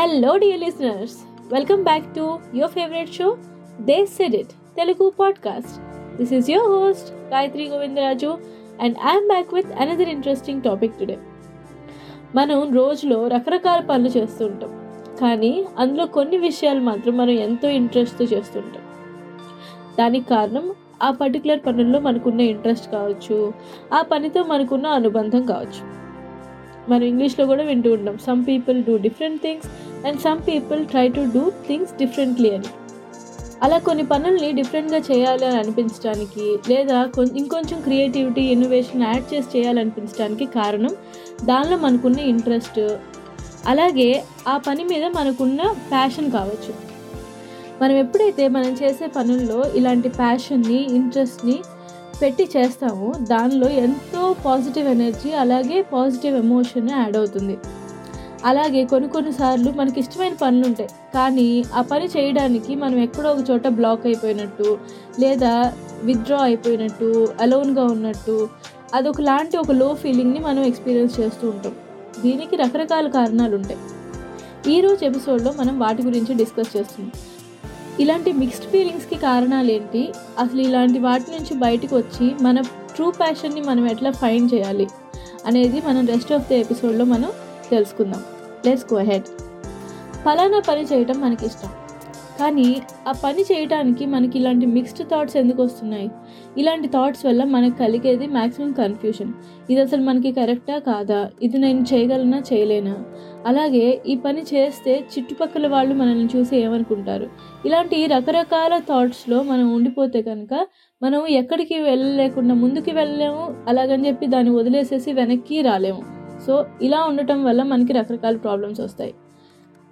Hello dear listeners welcome back to your favourite show they said it Telugu podcast this is your host Gayatri Govindaraju and I'm back with another interesting topic today మనం రోజులో రకరకాల పనులు చేస్తుంటాం కానీ అందులో కొన్ని విషయాలు మాత్రం మనం ఎంతో ఇంట్రెస్ట్తో చేస్తుంటాం దానికి కారణం ఆ పర్టికులర్ పనుల్లో మనకున్న ఇంట్రెస్ట్ కావచ్చు ఆ పనితో మనకున్న అనుబంధం కావచ్చు. మనం ఇంగ్లీష్లో కూడా వింటూ ఉంటాం. Some people do different things and some people try to do things differently అని. అలా కొన్ని పనుల్ని డిఫరెంట్గా చేయాలి అని అనిపించడానికి లేదా కొం- ఇంకొంచెం క్రియేటివిటీ ఇన్నోవేషన్ యాడ్ చేసి చేయాలనిపించడానికి కారణం దానిలో మనకున్న ఇంట్రెస్ట్ అలాగే ఆ పని మీద మనకున్న ప్యాషన్ కావచ్చు. మనం ఎప్పుడైతే మనం చేసే పనుల్లో ఇలాంటి ప్యాషన్ని ఇంట్రెస్ట్ని పెట్టి చేస్తామో దానిలో ఎంతో పాజిటివ్ ఎనర్జీ అలాగే పాజిటివ్ ఎమోషన్ యాడ్ అవుతుంది. అలాగే కొన్ని కొన్నిసార్లు మనకి ఇష్టమైన పనులు ఉంటాయి కానీ ఆ పని చేయడానికి మనం ఎక్కడో ఒక చోట బ్లాక్ అయిపోయినట్టు లేదా విత్డ్రా అయిపోయినట్టు అలోన్గా ఉన్నట్టు అదొక లాంటి ఒక లో ఫీలింగ్ని మనం ఎక్స్పీరియన్స్ చేస్తూ ఉంటాం. దీనికి రకరకాల కారణాలు ఉంటాయి. ఈరోజు ఎపిసోడ్లో మనం వాటి గురించి డిస్కస్ చేస్తున్నాం. ఇలాంటి మిక్స్డ్ ఫీలింగ్స్కి కారణాలు ఏంటి అసలు ఇలాంటి వాటి నుంచి బయటకు వచ్చి మన ట్రూ ప్యాషన్ని మనం ఎట్లా ఫైండ్ చేయాలి అనేది మనం రెస్ట్ ఆఫ్ ది ఎపిసోడ్లో మనం తెలుసుకుందాం. లెట్స్ గో హెడ్ ఫలానా పని చేయటం మనకి ఇష్టం కానీ ఆ పని చేయడానికి మనకి ఇలాంటి మిక్స్డ్ థాట్స్ ఎందుకు వస్తున్నాయి? ఇలాంటి థాట్స్ వల్ల మనకు కలిగేది మ్యాక్సిమం కన్ఫ్యూషన్ ఇది అసలు మనకి కరెక్టా కాదా? ఇది నేను చేయగలనా? చేయలేనా? అలాగే ఈ పని చేస్తే చుట్టుపక్కల వాళ్ళు మనల్ని చూసి ఏమనుకుంటారు? ఇలాంటి రకరకాల థాట్స్లో మనం ఉండిపోతే కనుక మనం ఎక్కడికి వెళ్ళలేకుండా ముందుకు వెళ్ళలేము అలాగని చెప్పి దాన్ని వదిలేసేసి వెనక్కి రాలేము. సో ఇలా ఉండటం వల్ల మనకి రకరకాల ప్రాబ్లమ్స్ వస్తాయి.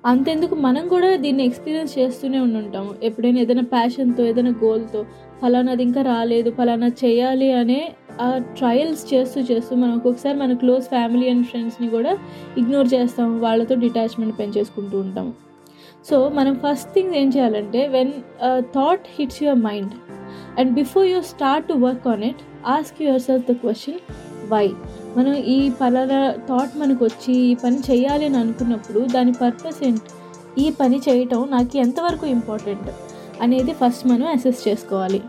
అంతెందుకు మనం కూడా దీన్ని ఎక్స్పీరియన్స్ చేస్తూనే ఉండుంటాము. ఎప్పుడైనా ఏదైనా ప్యాషన్తో ఏదైనా గోల్తో ఫలానాది ఇంకా రాలేదు ఫలానా చేయాలి అనే ఆ ట్రయల్స్ చేస్తూ చేస్తూ మనం ఒక్కొక్కసారి మన క్లోజ్ ఫ్యామిలీ అండ్ ఫ్రెండ్స్ని కూడా ఇగ్నోర్ చేస్తాము. వాళ్ళతో డిటాచ్మెంట్ పెంచేసుకుంటూ ఉంటాము. సో మనం ఫస్ట్ థింగ్ ఏం చేయాలంటే when thought hits your mind and before you start to work on it ask yourself the question why. మనం ఈ పలానా థాట్ మనకు వచ్చి ఈ పని చేయాలి అని అనుకున్నప్పుడు దాని పర్పస్ ఏంటి? ఈ పని చేయటం నాకు ఎంతవరకు ఇంపార్టెంట్ అనేది ఫస్ట్ మనం అసెస్ చేసుకోవాలి.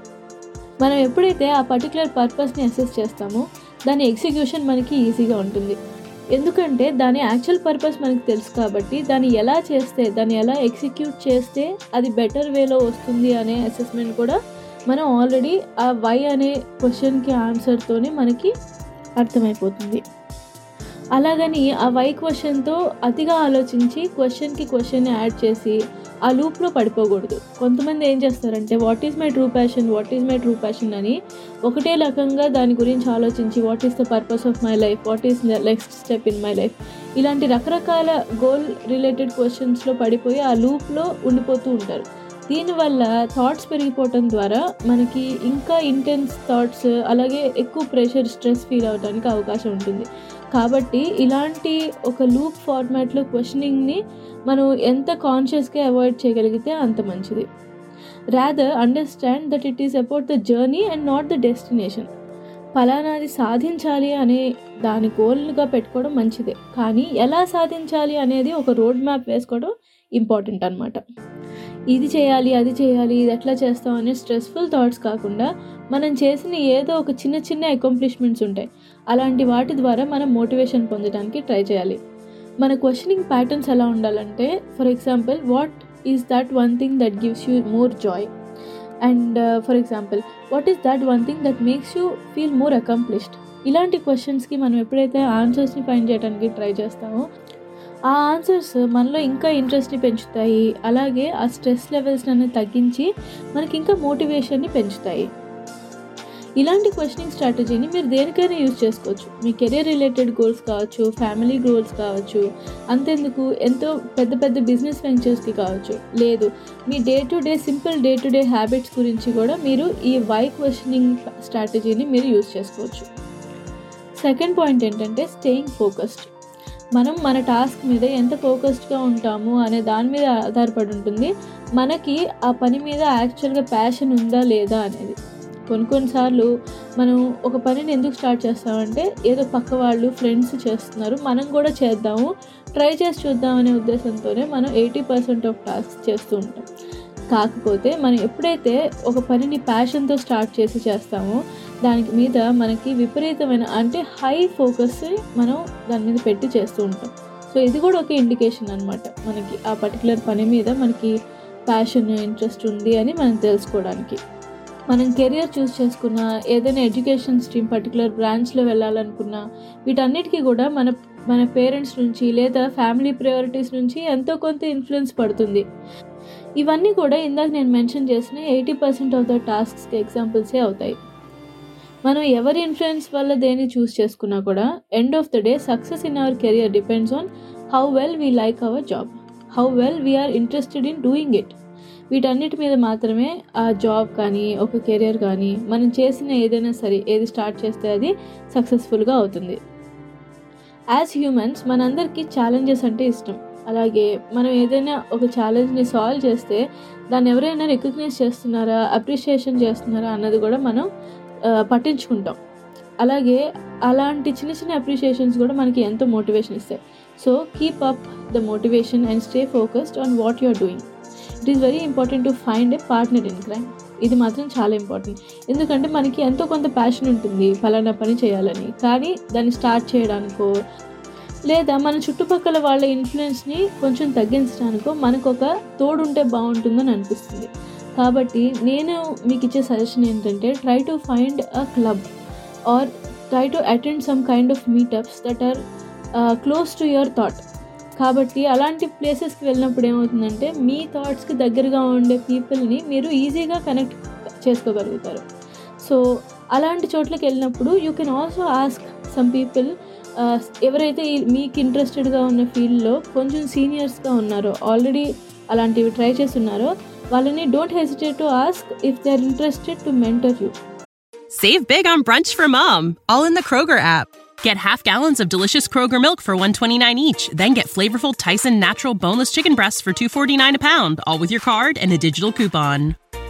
మనం ఎప్పుడైతే ఆ పర్టికులర్ పర్పస్ని అసెస్ చేస్తామో దాని ఎగ్జిక్యూషన్ మనకి ఈజీగా ఉంటుంది. ఎందుకంటే దాని యాక్చువల్ పర్పస్ మనకు తెలుసు కాబట్టి దాన్ని ఎలా చేస్తే దాన్ని ఎలా ఎగ్జిక్యూట్ చేస్తే అది బెటర్ వేలో వస్తుంది అనే అసెస్మెంట్ కూడా మనం ఆల్రెడీ ఆ వై అనే క్వశ్చన్కి ఆన్సర్తోనే మనకి అర్థమైపోతుంది. అలాగని ఆ వై క్వశ్చన్తో అతిగా ఆలోచించి క్వశ్చన్కి క్వశ్చన్ యాడ్ చేసి ఆ లూప్లో పడిపోకూడదు. కొంతమంది ఏం చేస్తారంటే what is my true passion what is my true passion అని ఒకటే రకంగా దాని గురించి ఆలోచించి what is the purpose of my life what is next step in my life ఇలాంటి రకరకాల గోల్ రిలేటెడ్ క్వశ్చన్స్లో పడిపోయి ఆ లూప్లో ఉండిపోతూ ఉంటారు. దీనివల్ల థాట్స్ పెరిగిపోవటం ద్వారా మనకి ఇంకా ఇంటెన్స్ థాట్స్ అలాగే ఎక్కువ ప్రెషర్ స్ట్రెస్ ఫీల్ అవడానికి అవకాశం ఉంటుంది. కాబట్టి ఇలాంటి ఒక లూప్ ఫార్మాట్లో క్వశ్చనింగ్ని మనం ఎంత కాన్షియస్గా అవాయిడ్ చేయగలిగితే అంత మంచిది. Rather understand that it is about the journey and not the destination ఫలానాది సాధించాలి అనే దాని గోల్గా పెట్టుకోవడం మంచిదే. కానీ ఎలా సాధించాలి అనేది ఒక రోడ్ మ్యాప్ వేసుకోవడం ఇంపార్టెంట్ అనమాట ఇది చేయాలి అది చేయాలి ఇది ఎట్లా చేస్తాం అనే స్ట్రెస్ఫుల్ థాట్స్ కాకుండా మనం చేసిన ఏదో ఒక చిన్న చిన్న అకాంప్లిష్మెంట్స్ ఉంటాయి. అలాంటి వాటి ద్వారా మనం మోటివేషన్ పొందడానికి ట్రై చేయాలి. మన క్వశ్చనింగ్ ప్యాటర్న్స్ ఎలా ఉండాలంటే for example what is that one thing that gives you more joy? And uh, for example what is that one thing that makes you feel more accomplished? ఇలాంటి క్వశ్చన్స్కి మనం ఎప్పుడైతే ఆన్సర్స్ని find చేయడానికి try చేస్తామో ఆ answers మనలో ఇంకా ఇంట్రెస్ట్ని పెంచుతాయి. అలాగే ఆ స్ట్రెస్ లెవెల్స్ని తగ్గించి మనకి ఇంకా మోటివేషన్ని పెంచుతాయి. ఇలాంటి క్వశ్చనింగ్ స్ట్రాటజీని మీరు దేనికైనా యూజ్ చేసుకోవచ్చు. మీ కెరియర్ రిలేటెడ్ గోల్స్ కావచ్చు ఫ్యామిలీ గోల్స్ కావచ్చు అంతెందుకు? ఎంతో పెద్ద పెద్ద బిజినెస్ వెంచర్స్కి కావచ్చు. లేదు మీ day to day simple day to day habits గురించి కూడా మీరు ఈ వై క్వశ్చనింగ్ స్ట్రాటజీని మీరు యూజ్ చేసుకోవచ్చు. సెకండ్ పాయింట్ ఏంటంటే స్టేయింగ్ ఫోకస్డ్ మనం మన టాస్క్ మీద ఎంత ఫోకస్డ్గా ఉంటాము అనే దాని మీద ఆధారపడి ఉంటుంది. మనకి ఆ పని మీద యాక్చువల్గా ప్యాషన్ ఉందా లేదా అనేది. కొన్ని కొన్నిసార్లు మనం ఒక పనిని ఎందుకు స్టార్ట్ చేస్తామంటే ఏదో పక్క వాళ్ళు ఫ్రెండ్స్ చేస్తున్నారు మనం కూడా చేద్దాము ట్రై చేసి చూద్దాం అనే ఉద్దేశంతోనే మనం ఎయిటీ పర్సెంట్ ఆఫ్ టాస్క్ చేస్తూ ఉంటాం. కాకపోతే మనం ఎప్పుడైతే ఒక పనిని ప్యాషన్తో స్టార్ట్ చేసి చేస్తామో దానికి మీద మనకి విపరీతమైన అంటే హై ఫోకస్ మనం దాని మీద పెట్టి చేస్తూ ఉంటాం. సో ఇది కూడా ఒక ఇండికేషన్ అనమాట మనకి ఆ పర్టికులర్ పని మీద మనకి ప్యాషన్ ఇంట్రెస్ట్ ఉంది అని మనం తెలుసుకోవడానికి. మనం కెరియర్ చూస్ చేసుకున్న ఏదైనా ఎడ్యుకేషన్ స్ట్రీమ్ పర్టికులర్ బ్రాంచ్లో వెళ్ళాలనుకున్నా వీటన్నిటికీ కూడా మన మన పేరెంట్స్ నుంచి లేదా ఫ్యామిలీ ప్రయారిటీస్ నుంచి ఎంతో కొంత ఇన్ఫ్లుయెన్స్ పడుతుంది. ఇవన్నీ కూడా ఇందాక నేను మెన్షన్ చేసిన ఎయిటీ పర్సెంట్ ఆఫ్ ద టాస్క్స్కి ఎగ్జాంపుల్సే అవుతాయి. మనం ఎవరి ఇన్ఫ్లుయెన్స్ వల్ల దేన్ని చూస్ చేసుకున్నా కూడా end of the day success in our career depends on how well we like our job how well we're interested in doing it వీటన్నిటి మీద మాత్రమే ఆ జాబ్ కానీ ఒక కెరియర్ కానీ మనం చేసిన ఏదైనా సరే ఏది స్టార్ట్ చేస్తే అది సక్సెస్ఫుల్గా అవుతుంది. యాజ్ హ్యూమన్స్ మనందరికీ ఛాలెంజెస్ అంటే ఇష్టం. అలాగే మనం ఏదైనా ఒక ఛాలెంజ్ని సాల్వ్ చేస్తే దాన్ని ఎవరైనా రికగ్నైజ్ చేస్తున్నారా అప్రిషియేషన్ చేస్తున్నారా అన్నది కూడా మనం పట్టించుకుంటాం. అలాగే అలాంటి చిన్న చిన్న అప్రిషియేషన్స్ కూడా మనకి ఎంతో మోటివేషన్ ఇస్తాయి. So keep up the motivation and stay focused on what you're doing it is very important to find a partner in crime ఇది మాత్రం చాలా ఇంపార్టెంట్ ఎందుకంటే మనకి ఎంతో కొంత ప్యాషన్ ఉంటుంది ఫలానా పని చేయాలని. కానీ దాన్ని స్టార్ట్ చేయడానికో లేదా మన చుట్టుపక్కల వాళ్ళ ఇన్ఫ్లుయెన్స్ని కొంచెం తగ్గించడానికో మనకు ఒక తోడుంటే బాగుంటుందని అనిపిస్తుంది. కాబట్టి నేను మీకు ఇచ్చే సజెషన్ ఏంటంటే try to find a club or try to attend some kind of meetups that are close to your thought కాబట్టి అలాంటి ప్లేసెస్కి వెళ్ళినప్పుడు ఏమవుతుందంటే మీ థాట్స్కి దగ్గరగా ఉండే పీపుల్ని మీరు ఈజీగా కనెక్ట్ చేసుకోగలుగుతారు. సో అలాంటి చోట్లకి వెళ్ళినప్పుడు you can also ask some people ఎవరైతే మీకు ఇంట్రెస్టెడ్గా ఉన్న ఫీల్డ్లో కొంచెం సీనియర్స్గా ఉన్నారో ఆల్రెడీ అలాంటివి ట్రై చేస్తున్నారో వాళ్ళని don't hesitate to ask if they are interested to mentor you Save big on brunch for mom, all in the Kroger app. Get half gallons of delicious Kroger milk for 129 each, then get flavorful Tyson natural boneless chicken breasts for 249 a pound, all with your card and a digital coupon.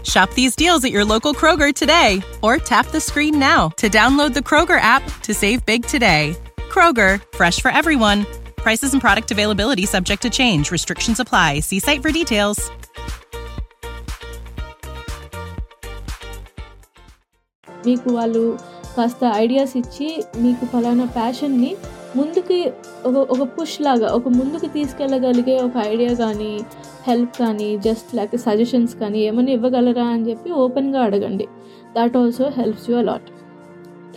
Shop these deals at your local Kroger today or tap the screen now to download the Kroger app to save big today. Kroger, fresh for everyone. Prices and product availability subject to change. Restrictions apply. See site for details. మీకు వాళ్ళు కాస్త ideas ఇచ్చి మీకు ఫలానా ప్యాషన్ని ముందుకి ఒక ఒక push లాగా ఒక ముందుకు తీసుకెళ్ళగలిగే ఒక ఐడియా కానీ హెల్ప్ కానీ జస్ట్ లేకపోతే సజెషన్స్ కానీ ఏమైనా ఇవ్వగలరా అని చెప్పి ఓపెన్గా అడగండి that also helps you a lot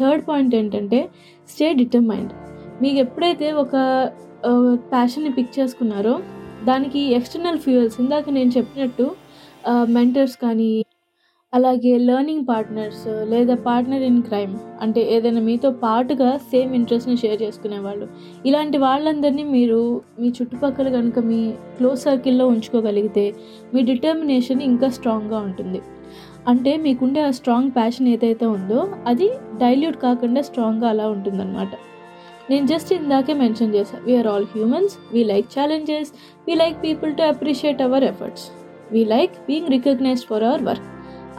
third point ఏంటంటే స్టే డిటర్మైండ్ మీకు ఎప్పుడైతే ఒక ప్యాషన్ని పిక్ చేసుకున్నారో దానికి ఎక్స్టర్నల్ ఫ్యూయల్స్ ఇందాక నేను చెప్పినట్టు మెంటర్స్ కానీ అలాగే లెర్నింగ్ పార్ట్నర్స్ లేదా పార్ట్నర్ ఇన్ క్రైమ్ అంటే ఏదైనా మీతో పాటుగా సేమ్ ఇంట్రెస్ట్ని షేర్ చేసుకునేవాళ్ళు ఇలాంటి వాళ్ళందరినీ మీరు మీ చుట్టుపక్కల కనుక మీ క్లోజ్ సర్కిల్లో ఉంచుకోగలిగితే మీ డిటర్మినేషన్ ఇంకా స్ట్రాంగ్గా ఉంటుంది. అంటే మీకుండే ఆ స్ట్రాంగ్ ప్యాషన్ ఏదైతే ఉందో అది డైల్యూట్ కాకుండా స్ట్రాంగ్గా అలా ఉంటుందన్నమాట. నేను జస్ట్ ఇందాకే మెన్షన్ చేశాను we're all humans we like challenges we like people to appreciate our efforts we like being recognised for our work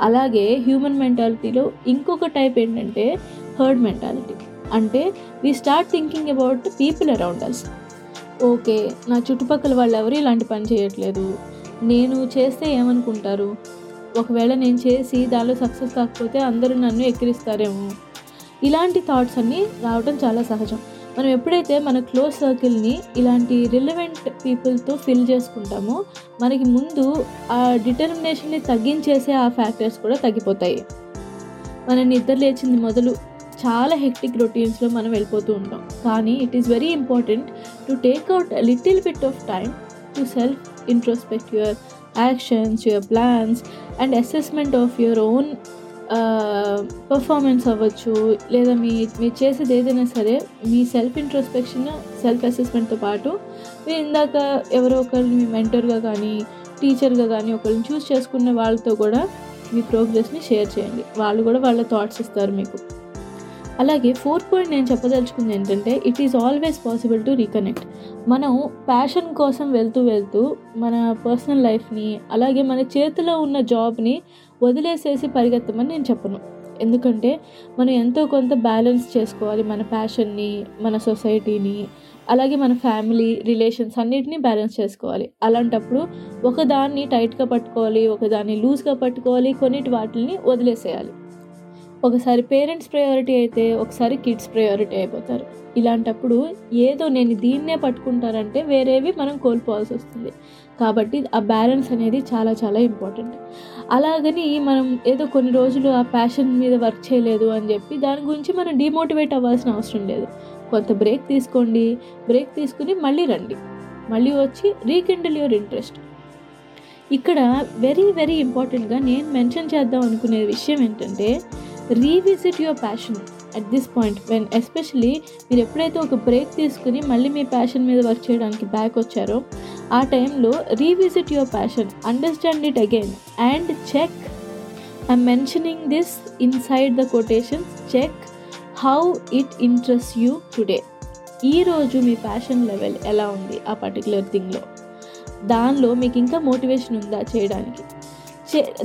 అలాగే హ్యూమన్ మెంటాలిటీలో ఇంకొక టైప్ ఏంటంటే హర్డ్ మెంటాలిటీ అంటే we start thinking about people around us okay నా చుట్టుపక్కల వాళ్ళు ఎవరు ఇలాంటి పని చేయట్లేదు. నేను చేస్తే ఏమనుకుంటారు? ఒకవేళ నేను చేసి దానిలో సక్సెస్ కాకపోతే అందరూ నన్ను ఎక్కిరిస్తారేమో. ఇలాంటి థాట్స్ అన్నీ రావడం చాలా సహజం. మనం ఎప్పుడైతే మన క్లోజ్ సర్కిల్ని ఇలాంటి రిలవెంట్ పీపుల్తో ఫిల్ చేసుకుంటామో మనకి ముందు ఆ డిటర్మినేషన్ని తగ్గించేసే ఆ ఫ్యాక్టర్స్ కూడా తగ్గిపోతాయి. మన నిద్ర లేచింది మొదలు చాలా హెక్టిక్ రొటీన్స్లో మనం వెళ్ళిపోతూ ఉంటాం. కానీ it is very important to take out little bit of time to self introspect your actions your plans and assessment of your own performance అవ్వచ్చు లేదా మీ మీరు చేసేది ఏదైనా సరే మీ సెల్ఫ్ ఇంట్రోస్పెక్షన్ సెల్ఫ్ అసెస్మెంట్తో పాటు మీరు ఇందాక ఎవరో ఒకరిని మీ మెంటర్గా కానీ టీచర్గా కానీ ఒకరిని చూస్ చేసుకున్న వాళ్ళతో కూడా మీ ప్రోగ్రెస్ని షేర్ చేయండి. వాళ్ళు కూడా వాళ్ళ థాట్స్ ఇస్తారు మీకు. అలాగే ఫోర్త్ పాయింట్ నేను చెప్పదలుచుకుంది ఏంటంటే it is always possible to reconnect మనం ప్యాషన్ కోసం వెళ్తూ వెళ్తూ మన పర్సనల్ లైఫ్ని అలాగే మన చేతిలో ఉన్న జాబ్ని వదిలేసేసి పరిగెత్తమని నేను చెప్పను. ఎందుకంటే మనం ఎంతో కొంత బ్యాలెన్స్ చేసుకోవాలి మన ప్యాషన్ని మన సొసైటీని అలాగే మన ఫ్యామిలీ రిలేషన్స్ అన్నిటినీ బ్యాలెన్స్ చేసుకోవాలి. అలాంటప్పుడు ఒకదాన్ని టైట్గా పట్టుకోవాలి ఒకదాన్ని లూజ్గా పట్టుకోవాలి కొన్నిటి వాటిని వదిలేసేయాలి. ఒకసారి పేరెంట్స్ ప్రయారిటీ అయితే ఒకసారి కిడ్స్ ప్రయారిటీ అయిపోతారు. ఇలాంటప్పుడు ఏదో నేను దీన్నే పట్టుకుంటారంటే వేరేవి మనం కోల్పోవాల్సి వస్తుంది. కాబట్టి ఆ బ్యాలెన్స్ అనేది చాలా చాలా ఇంపార్టెంట్. అలాగని మనం ఏదో కొన్ని రోజులు ఆ ప్యాషన్ మీద వర్క్ చేయలేదు అని చెప్పి దాని గురించి మనం డిమోటివేట్ అవ్వాల్సిన అవసరం లేదు. కొంత బ్రేక్ తీసుకోండి. బ్రేక్ తీసుకుని మళ్ళీ రండి. మళ్ళీ వచ్చి రీకిండల్ యువర్ ఇంట్రెస్ట్ ఇక్కడ వెరీ వెరీ ఇంపార్టెంట్గా నేను మెన్షన్ చేద్దాం అనుకునే విషయం ఏంటంటే revisit your passion at this point when especially మీరు ఎప్పుడైతే ఒక బ్రేక్ తీసుకుని మళ్ళీ మీ ప్యాషన్ మీద వర్క్ చేయడానికి బ్యాక్ వచ్చారో ఆ టైంలో revisit your passion understand it again and check I mentioning this inside the quotations check how it interest you today ఈరోజు మీ ప్యాషన్ లెవెల్ ఎలా ఉంది ఆ పర్టికులర్ థింగ్లో దానిలో మీకు ఇంకా మోటివేషన్ ఉందా చేయడానికి?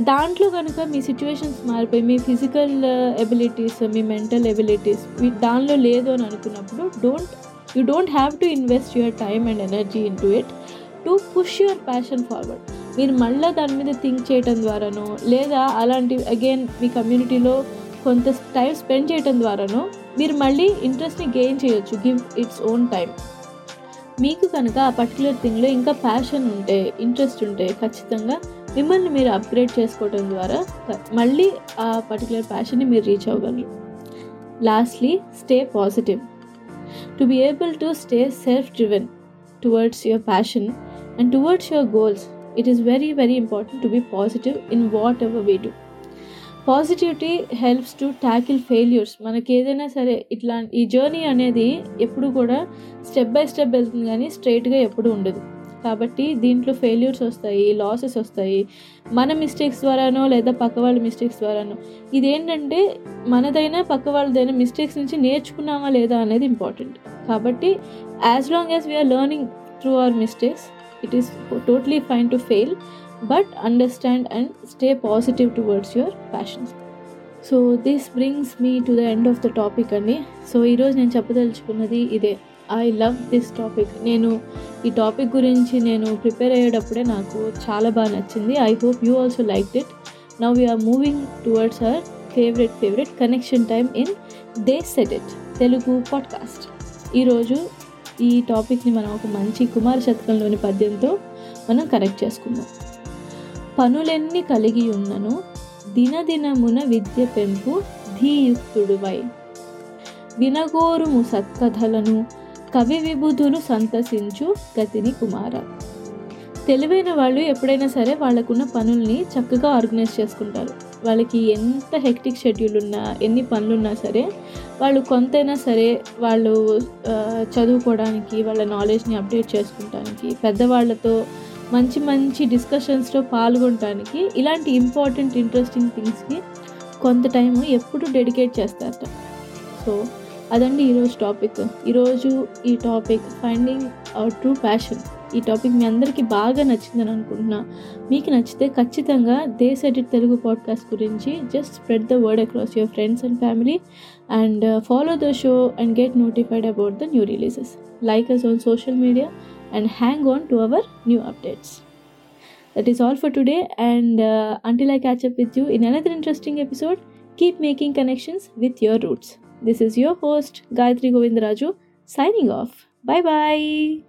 దాంట్లో కనుక మీ సిచ్యువేషన్స్ మారిపోయి మీ ఫిజికల్ ఎబిలిటీస్ uh, మీ మెంటల్ ఎబిలిటీస్ దానిలో లేదు అని అనుకున్నప్పుడు don't you don't have to invest your time and energy into it to push your passion forward మీరు మళ్ళీ దాని మీద థింక్ చేయటం ద్వారానో లేదా అలాంటి అగైన్ మీ కమ్యూనిటీలో కొంత టైం స్పెండ్ చేయటం ద్వారానో మీరు మళ్ళీ ఇంట్రెస్ట్ని గెయిన్ చేయొచ్చు. గివ్ ఇట్స్ ఓన్ టైం మీకు కనుక ఆ పర్టికులర్ థింగ్లో ఇంకా ప్యాషన్ ఉంటే ఇంట్రెస్ట్ ఉంటే ఖచ్చితంగా మిమ్మల్ని మీరు అప్గ్రేడ్ చేసుకోవడం ద్వారా మళ్ళీ ఆ పర్టికులర్ ప్యాషన్ని మీరు reach అవ్వగలరు. Lastly stay positive to be able to stay self driven towards your passion and towards your goals it is very very important to be positive in whatever we do positivity helps to tackle failures మనకి ఏదైనా సరే ఇట్లా ఈ journey అనేది ఎప్పుడు కూడా step by step వెళ్తుంది కానీ స్ట్రైట్గా ఎప్పుడు ఉండదు. కాబట్టి దీంట్లో ఫెయిల్యూర్స్ వస్తాయి లాసెస్ వస్తాయి. మన మిస్టేక్స్ ద్వారానో లేదా పక్క వాళ్ళ మిస్టేక్స్ ద్వారానో. ఇదేంటంటే మనదైనా పక్క వాళ్ళదైనా మిస్టేక్స్ నుంచి నేర్చుకున్నామా లేదా అనేది ఇంపార్టెంట్ కాబట్టి as long as we're learning through our mistakes it is totally fine to fail but understand and stay positive towards your passions so this brings me to the end of the topic అండి so ఈరోజు నేను చెప్పదలుచుకున్నది ఇదే. I love this topic. నేను ఈ topic గురించి నేను prepare అయ్యేటప్పుడే నాకు చాలా బాగా నచ్చింది. I hope you also like it. Now we're moving towards our favourite favourite connection time in they said it Telugu podcast. ఈరోజు ఈ టాపిక్ని మనం ఒక మంచి కుమార శతకంలోని పద్యంతో మనం కనెక్ట్ చేసుకుందాం. పనులెన్ని కలిగి ఉన్నను దినదినమున విద్య పెంపు ధీయుక్తుడువై. వినగోరుము సత్కథలను కవి విభుధులు సంతసించు గతిని కుమార. తెలివైన వాళ్ళు ఎప్పుడైనా సరే వాళ్ళకున్న పనుల్ని చక్కగా ఆర్గనైజ్ చేసుకుంటారు. వాళ్ళకి ఎంత హెక్టిక్ షెడ్యూల్ ఉన్నా ఎన్ని పనులున్నా సరే వాళ్ళు కొంతైనా సరే వాళ్ళు చదువుకోవడానికి వాళ్ళ నాలెడ్జ్ని అప్డేట్ చేసుకుంటానికి పెద్దవాళ్ళతో మంచి మంచి డిస్కషన్స్లో పాల్గొనడానికి ఇలాంటి ఇంపార్టెంట్ ఇంట్రెస్టింగ్ థింగ్స్కి కొంత టైం ఎప్పుడు డెడికేట్ చేస్తారట. సో అదండి ఈరోజు టాపిక్ ఈరోజు ఈ topic finding our true passion ఈ టాపిక్ మీ అందరికీ బాగా నచ్చిందని అనుకుంటున్నా. మీకు నచ్చితే ఖచ్చితంగా they said it Telugu podcast గురించి just spread the word across your friends and family and follow the show and get notified about the new releases like us on social media and hang on to our new updates that is all for today and until I catch up with you in another interesting episode keep making connections with your roots. This is your host, Gayatri Govindaraju, signing off. Bye bye.